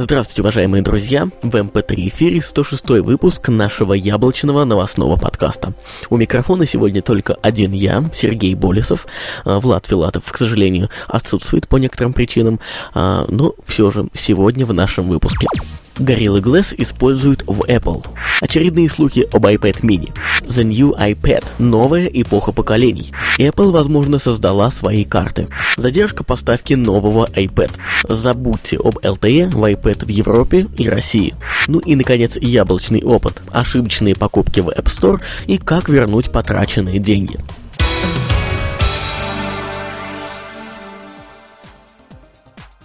Здравствуйте, уважаемые друзья! В МП3 эфире 106 выпуск нашего яблочного новостного подкаста. У микрофона сегодня только один я, Сергей Болесов. А, Влад Филатов, к сожалению, отсутствует по некоторым причинам, а, но все же сегодня в нашем выпуске. Gorilla Glass используют в Apple. Очередные слухи об iPad mini. The New iPad. Новая эпоха поколений. Apple, возможно, создала свои карты. Задержка поставки нового iPad. Забудьте об LTE в iPad в Европе и России. Ну и, наконец, яблочный опыт. Ошибочные покупки в App Store и как вернуть потраченные деньги.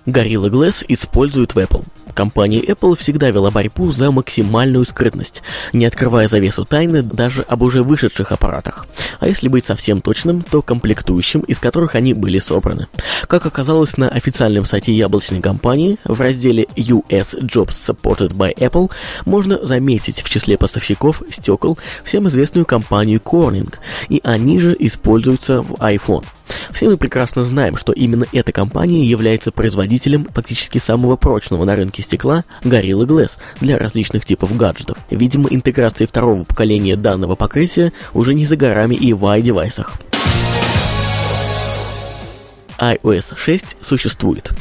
Gorilla Glass используют в Apple. Компания Apple всегда вела борьбу за максимальную скрытность, не открывая завесу тайны даже об уже вышедших аппаратах. А если быть совсем точным, то комплектующим, из которых они были собраны. Как оказалось на официальном сайте яблочной компании, в разделе US Jobs Supported by Apple можно заметить в числе поставщиков стекол всем известную компанию Corning, и они же используются в iPhone. Все мы прекрасно знаем, что именно эта компания является производителем фактически самого прочного на рынке стекла Gorilla Glass для различных типов гаджетов. Видимо, интеграция второго поколения данного покрытия уже не за горами и в i-девайсах. iOS 6 существует.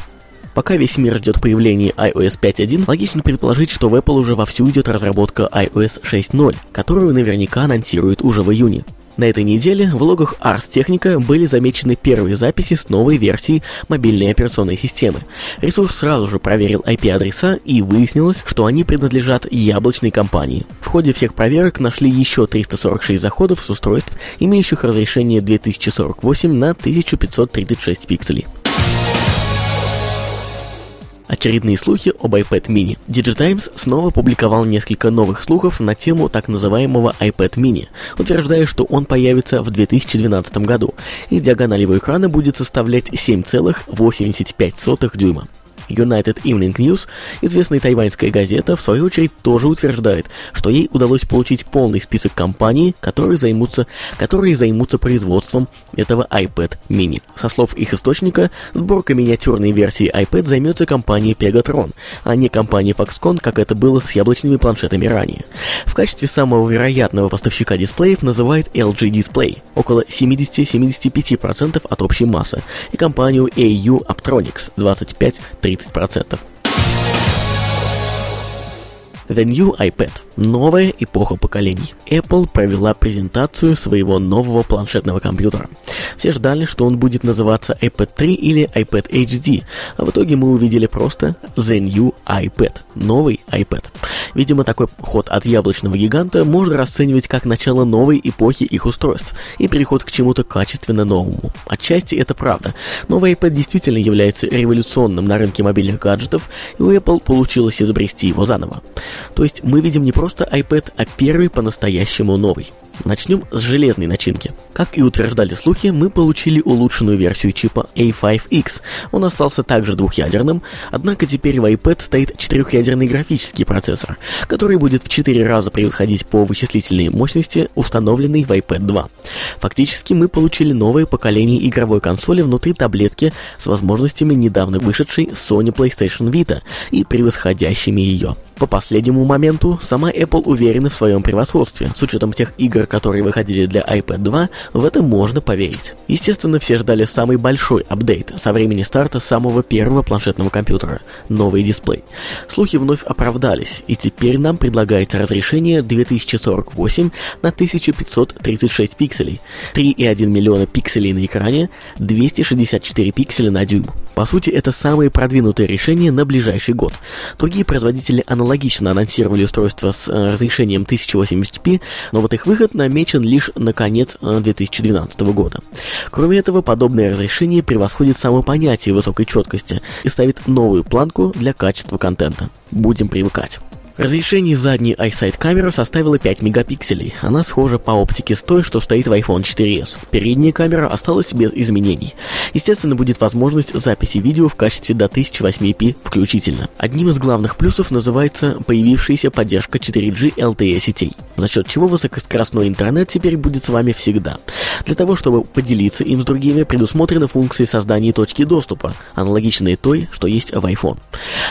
Пока весь мир ждет появления iOS 5.1, логично предположить, что в Apple уже вовсю идет разработка iOS 6.0, которую наверняка анонсируют уже в июне. На этой неделе в логах Ars Technica были замечены первые записи с новой версией мобильной операционной системы. Ресурс сразу же проверил IP-адреса и выяснилось, что они принадлежат яблочной компании. В ходе всех проверок нашли еще 346 заходов с устройств, имеющих разрешение 2048 на 1536 пикселей. Очередные слухи об iPad mini. Digitimes снова публиковал несколько новых слухов на тему так называемого iPad mini, утверждая, что он появится в 2012 году, и диагональ его экрана будет составлять 7,85 дюйма. United Evening News, известная тайваньская газета, в свою очередь тоже утверждает, что ей удалось получить полный список компаний, которые займутся, которые займутся производством этого iPad mini. Со слов их источника, сборкой миниатюрной версии iPad займется компания Pegatron, а не компания Foxconn, как это было с яблочными планшетами ранее. В качестве самого вероятного поставщика дисплеев называют LG Display, около 70-75% от общей массы, и компанию AU Aptronics 25-30%. 30%. The New iPad. Новая эпоха поколений. Apple провела презентацию своего нового планшетного компьютера. Все ждали, что он будет называться iPad 3 или iPad HD, а в итоге мы увидели просто The New iPad. Новый iPad. Видимо, такой ход от яблочного гиганта можно расценивать как начало новой эпохи их устройств и переход к чему-то качественно новому. Отчасти это правда. Новый iPad действительно является революционным на рынке мобильных гаджетов, и у Apple получилось изобрести его заново. То есть мы видим не просто iPad, а первый по-настоящему новый. Начнем с железной начинки. Как и утверждали слухи, мы получили улучшенную версию чипа A5X. Он остался также двухъядерным, однако теперь в iPad стоит четырехъядерный графический процессор, который будет в 4 раза превосходить по вычислительной мощности установленный в iPad 2. Фактически мы получили новое поколение игровой консоли внутри таблетки с возможностями недавно вышедшей Sony PlayStation Vita и превосходящими ее. По последнему моменту сама Apple уверена в своем превосходстве. С учетом тех игр, которые выходили для iPad 2, в это можно поверить. Естественно, все ждали самый большой апдейт со времени старта самого первого планшетного компьютера – новый дисплей. Слухи вновь оправдались, и теперь нам предлагается разрешение 2048 на 1536 пикселей, 3,1 миллиона пикселей на экране, 264 пикселя на дюйм. По сути, это самые продвинутые решения на ближайший год. Другие производители аналогично анонсировали устройства с э, разрешением 1080p, но вот их выход намечен лишь на конец э, 2012 года. Кроме этого, подобное разрешение превосходит само понятие высокой четкости и ставит новую планку для качества контента. Будем привыкать. Разрешение задней iSight камеры составило 5 мегапикселей. Она схожа по оптике с той, что стоит в iPhone 4s. Передняя камера осталась без изменений. Естественно, будет возможность записи видео в качестве до 1080p включительно. Одним из главных плюсов называется появившаяся поддержка 4G LTE сетей, за счет чего высокоскоростной интернет теперь будет с вами всегда. Для того, чтобы поделиться им с другими, предусмотрены функции создания точки доступа, аналогичные той, что есть в iPhone.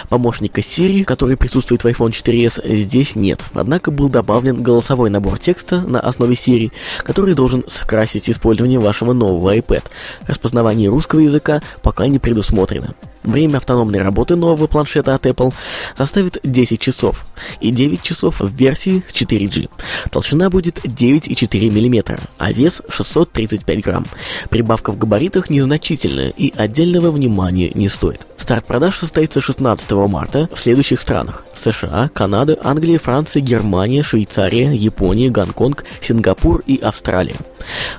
Помощника Siri, который присутствует в iPhone 4 4S здесь нет, однако был добавлен голосовой набор текста на основе Siri, который должен скрасить использование вашего нового iPad. Распознавание русского языка пока не предусмотрено. Время автономной работы нового планшета от Apple составит 10 часов и 9 часов в версии с 4G. Толщина будет 9,4 мм, а вес 635 грамм. Прибавка в габаритах незначительная и отдельного внимания не стоит. Старт продаж состоится 16 марта в следующих странах. США, Канада, Англия, Франция, Германия, Швейцария, Япония, Гонконг, Сингапур и Австралия.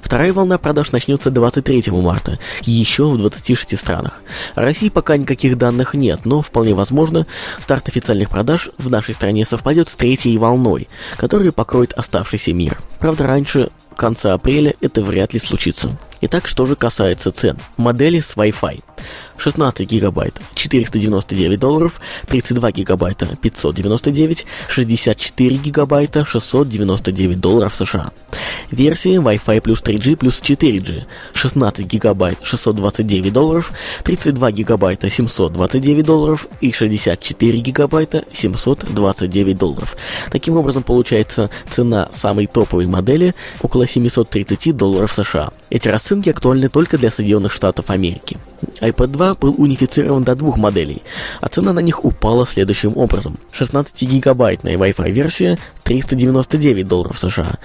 Вторая волна продаж начнется 23 марта, еще в 26 странах. России пока никаких данных нет, но вполне возможно, старт официальных продаж в нашей стране совпадет с третьей волной, которая покроет оставшийся мир. Правда, раньше конца апреля это вряд ли случится. Итак, что же касается цен. Модели с Wi-Fi. 16 гигабайт 499 долларов, 32 гигабайта 599, 64 гигабайта 699 долларов США. Версии Wi-Fi плюс 3G плюс 4G 16 гигабайт 629 долларов, 32 гигабайта 729 долларов и 64 гигабайта 729 долларов. Таким образом получается цена самой топовой модели около 730 долларов США. Эти расценки актуальны только для Соединенных Штатов Америки iPad 2 был унифицирован до двух моделей, а цена на них упала следующим образом. 16-гигабайтная Wi-Fi версия 399 долларов США,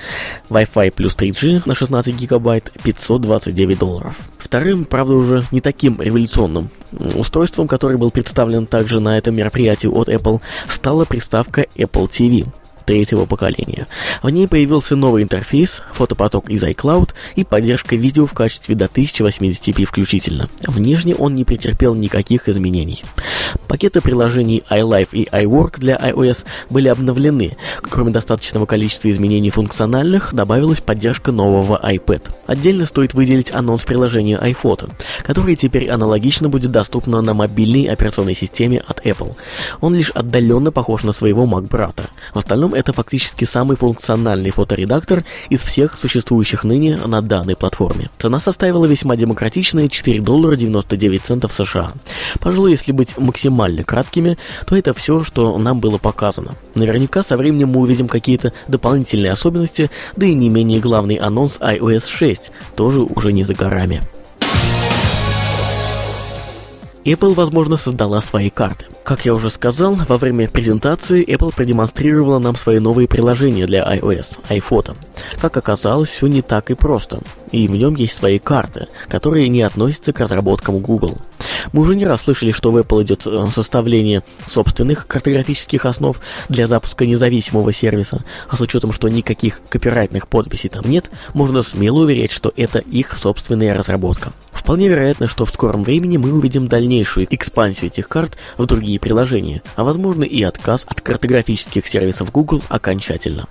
Wi-Fi плюс 3G на 16 гигабайт 529 долларов. Вторым, правда уже не таким революционным устройством, который был представлен также на этом мероприятии от Apple, стала приставка Apple TV третьего поколения. В ней появился новый интерфейс, фотопоток из iCloud и поддержка видео в качестве до 1080p включительно. Внешне он не претерпел никаких изменений. Пакеты приложений iLife и iWork для iOS были обновлены. Кроме достаточного количества изменений функциональных, добавилась поддержка нового iPad. Отдельно стоит выделить анонс приложения iPhoto, которое теперь аналогично будет доступно на мобильной операционной системе от Apple. Он лишь отдаленно похож на своего Mac-брата. В остальном это фактически самый функциональный фоторедактор из всех существующих ныне на данной платформе. Цена составила весьма демократичные 4 доллара 99 центов США. Пожалуй, если быть максимально краткими, то это все, что нам было показано. Наверняка со временем мы увидим какие-то дополнительные особенности, да и не менее главный анонс iOS 6 тоже уже не за горами. Apple, возможно, создала свои карты. Как я уже сказал, во время презентации Apple продемонстрировала нам свои новые приложения для iOS, iPhoto. Как оказалось, все не так и просто. И в нем есть свои карты, которые не относятся к разработкам Google. Мы уже не раз слышали, что в Apple идет э, составление собственных картографических основ для запуска независимого сервиса, а с учетом, что никаких копирайтных подписей там нет, можно смело уверять, что это их собственная разработка. Вполне вероятно, что в скором времени мы увидим дальнейшую экспансию этих карт в другие приложения, а возможно и отказ от картографических сервисов Google окончательно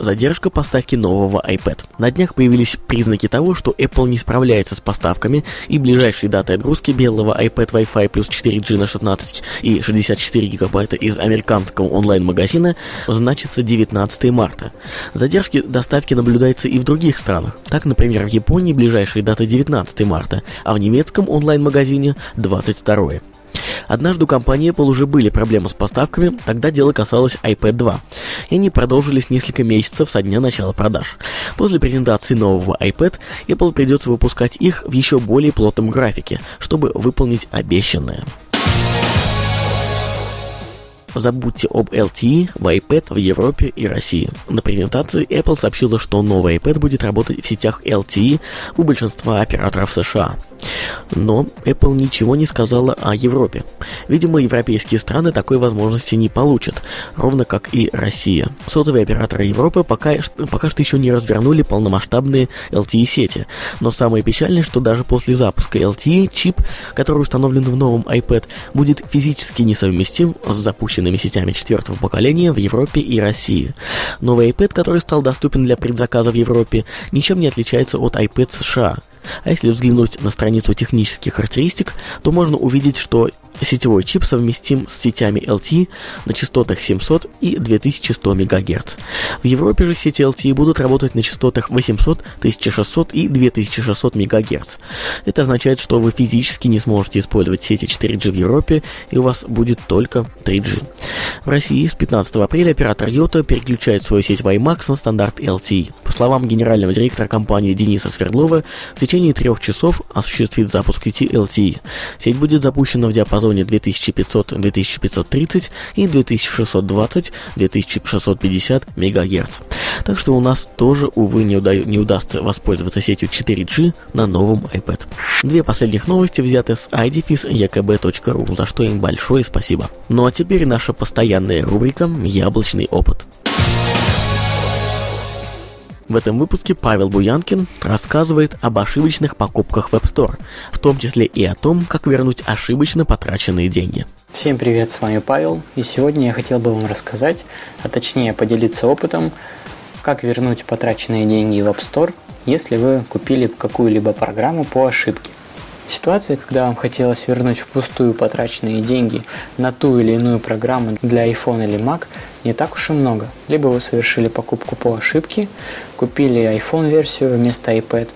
задержка поставки нового iPad. На днях появились признаки того, что Apple не справляется с поставками, и ближайшей датой отгрузки белого iPad Wi-Fi плюс 4G на 16 и 64 гигабайта из американского онлайн-магазина значится 19 марта. Задержки доставки наблюдаются и в других странах. Так, например, в Японии ближайшая дата 19 марта, а в немецком онлайн-магазине 22. Однажды у компании Apple уже были проблемы с поставками, тогда дело касалось iPad 2, и они продолжились несколько месяцев со дня начала продаж. После презентации нового iPad Apple придется выпускать их в еще более плотном графике, чтобы выполнить обещанное. Забудьте об LTE в iPad в Европе и России. На презентации Apple сообщила, что новый iPad будет работать в сетях LTE у большинства операторов США. Но Apple ничего не сказала о Европе. Видимо, европейские страны такой возможности не получат, ровно как и Россия. Сотовые операторы Европы пока, пока что еще не развернули полномасштабные LTE-сети. Но самое печальное, что даже после запуска LTE чип, который установлен в новом iPad, будет физически несовместим с запущенными сетями четвертого поколения в Европе и России. Новый iPad, который стал доступен для предзаказа в Европе, ничем не отличается от iPad США. А если взглянуть на страницу технических характеристик, то можно увидеть, что Сетевой чип совместим с сетями LTE на частотах 700 и 2100 МГц. В Европе же сети LTE будут работать на частотах 800, 1600 и 2600 МГц. Это означает, что вы физически не сможете использовать сети 4G в Европе, и у вас будет только 3G. В России с 15 апреля оператор Йота переключает свою сеть WiMAX на стандарт LTE. По словам генерального директора компании Дениса Свердлова, в течение трех часов осуществит запуск сети LTE. Сеть будет запущена в диапазоне диапазоне 2500-2530 и 2620-2650 МГц. Так что у нас тоже, увы, не, уда- не удастся воспользоваться сетью 4G на новом iPad. Две последних новости взяты с idefis.ekb.ru, за что им большое спасибо. Ну а теперь наша постоянная рубрика «Яблочный опыт». В этом выпуске Павел Буянкин рассказывает об ошибочных покупках в App Store, в том числе и о том, как вернуть ошибочно потраченные деньги. Всем привет, с вами Павел, и сегодня я хотел бы вам рассказать, а точнее поделиться опытом, как вернуть потраченные деньги в App Store, если вы купили какую-либо программу по ошибке. Ситуации, когда вам хотелось вернуть впустую потраченные деньги на ту или иную программу для iPhone или Mac, не так уж и много. Либо вы совершили покупку по ошибке, купили iPhone-версию вместо iPad,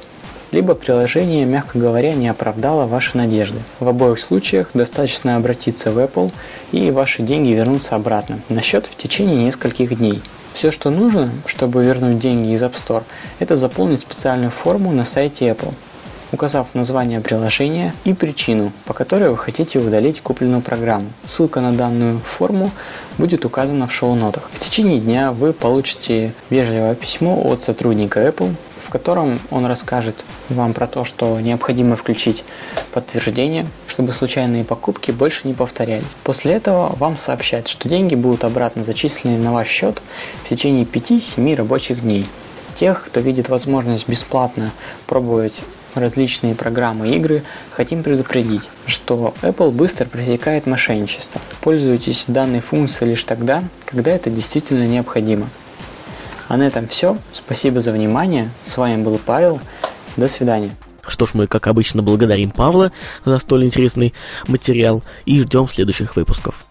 либо приложение, мягко говоря, не оправдало ваши надежды. В обоих случаях достаточно обратиться в Apple и ваши деньги вернутся обратно на счет в течение нескольких дней. Все, что нужно, чтобы вернуть деньги из App Store, это заполнить специальную форму на сайте Apple указав название приложения и причину, по которой вы хотите удалить купленную программу. Ссылка на данную форму будет указана в шоу-нотах. В течение дня вы получите вежливое письмо от сотрудника Apple, в котором он расскажет вам про то, что необходимо включить подтверждение, чтобы случайные покупки больше не повторялись. После этого вам сообщат, что деньги будут обратно зачислены на ваш счет в течение 5-7 рабочих дней. Тех, кто видит возможность бесплатно пробовать различные программы игры, хотим предупредить, что Apple быстро пресекает мошенничество. Пользуйтесь данной функцией лишь тогда, когда это действительно необходимо. А на этом все. Спасибо за внимание. С вами был Павел. До свидания. Что ж, мы, как обычно, благодарим Павла за столь интересный материал и ждем следующих выпусков.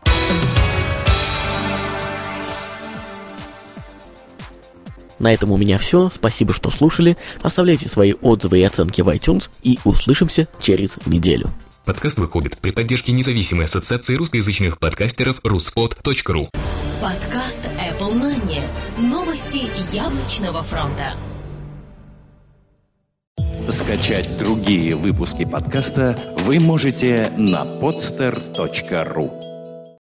На этом у меня все. Спасибо, что слушали. Оставляйте свои отзывы и оценки в iTunes и услышимся через неделю. Подкаст выходит при поддержке независимой ассоциации русскоязычных подкастеров ruspod.ru Подкаст Apple Money. Новости яблочного фронта. Скачать другие выпуски подкаста вы можете на podster.ru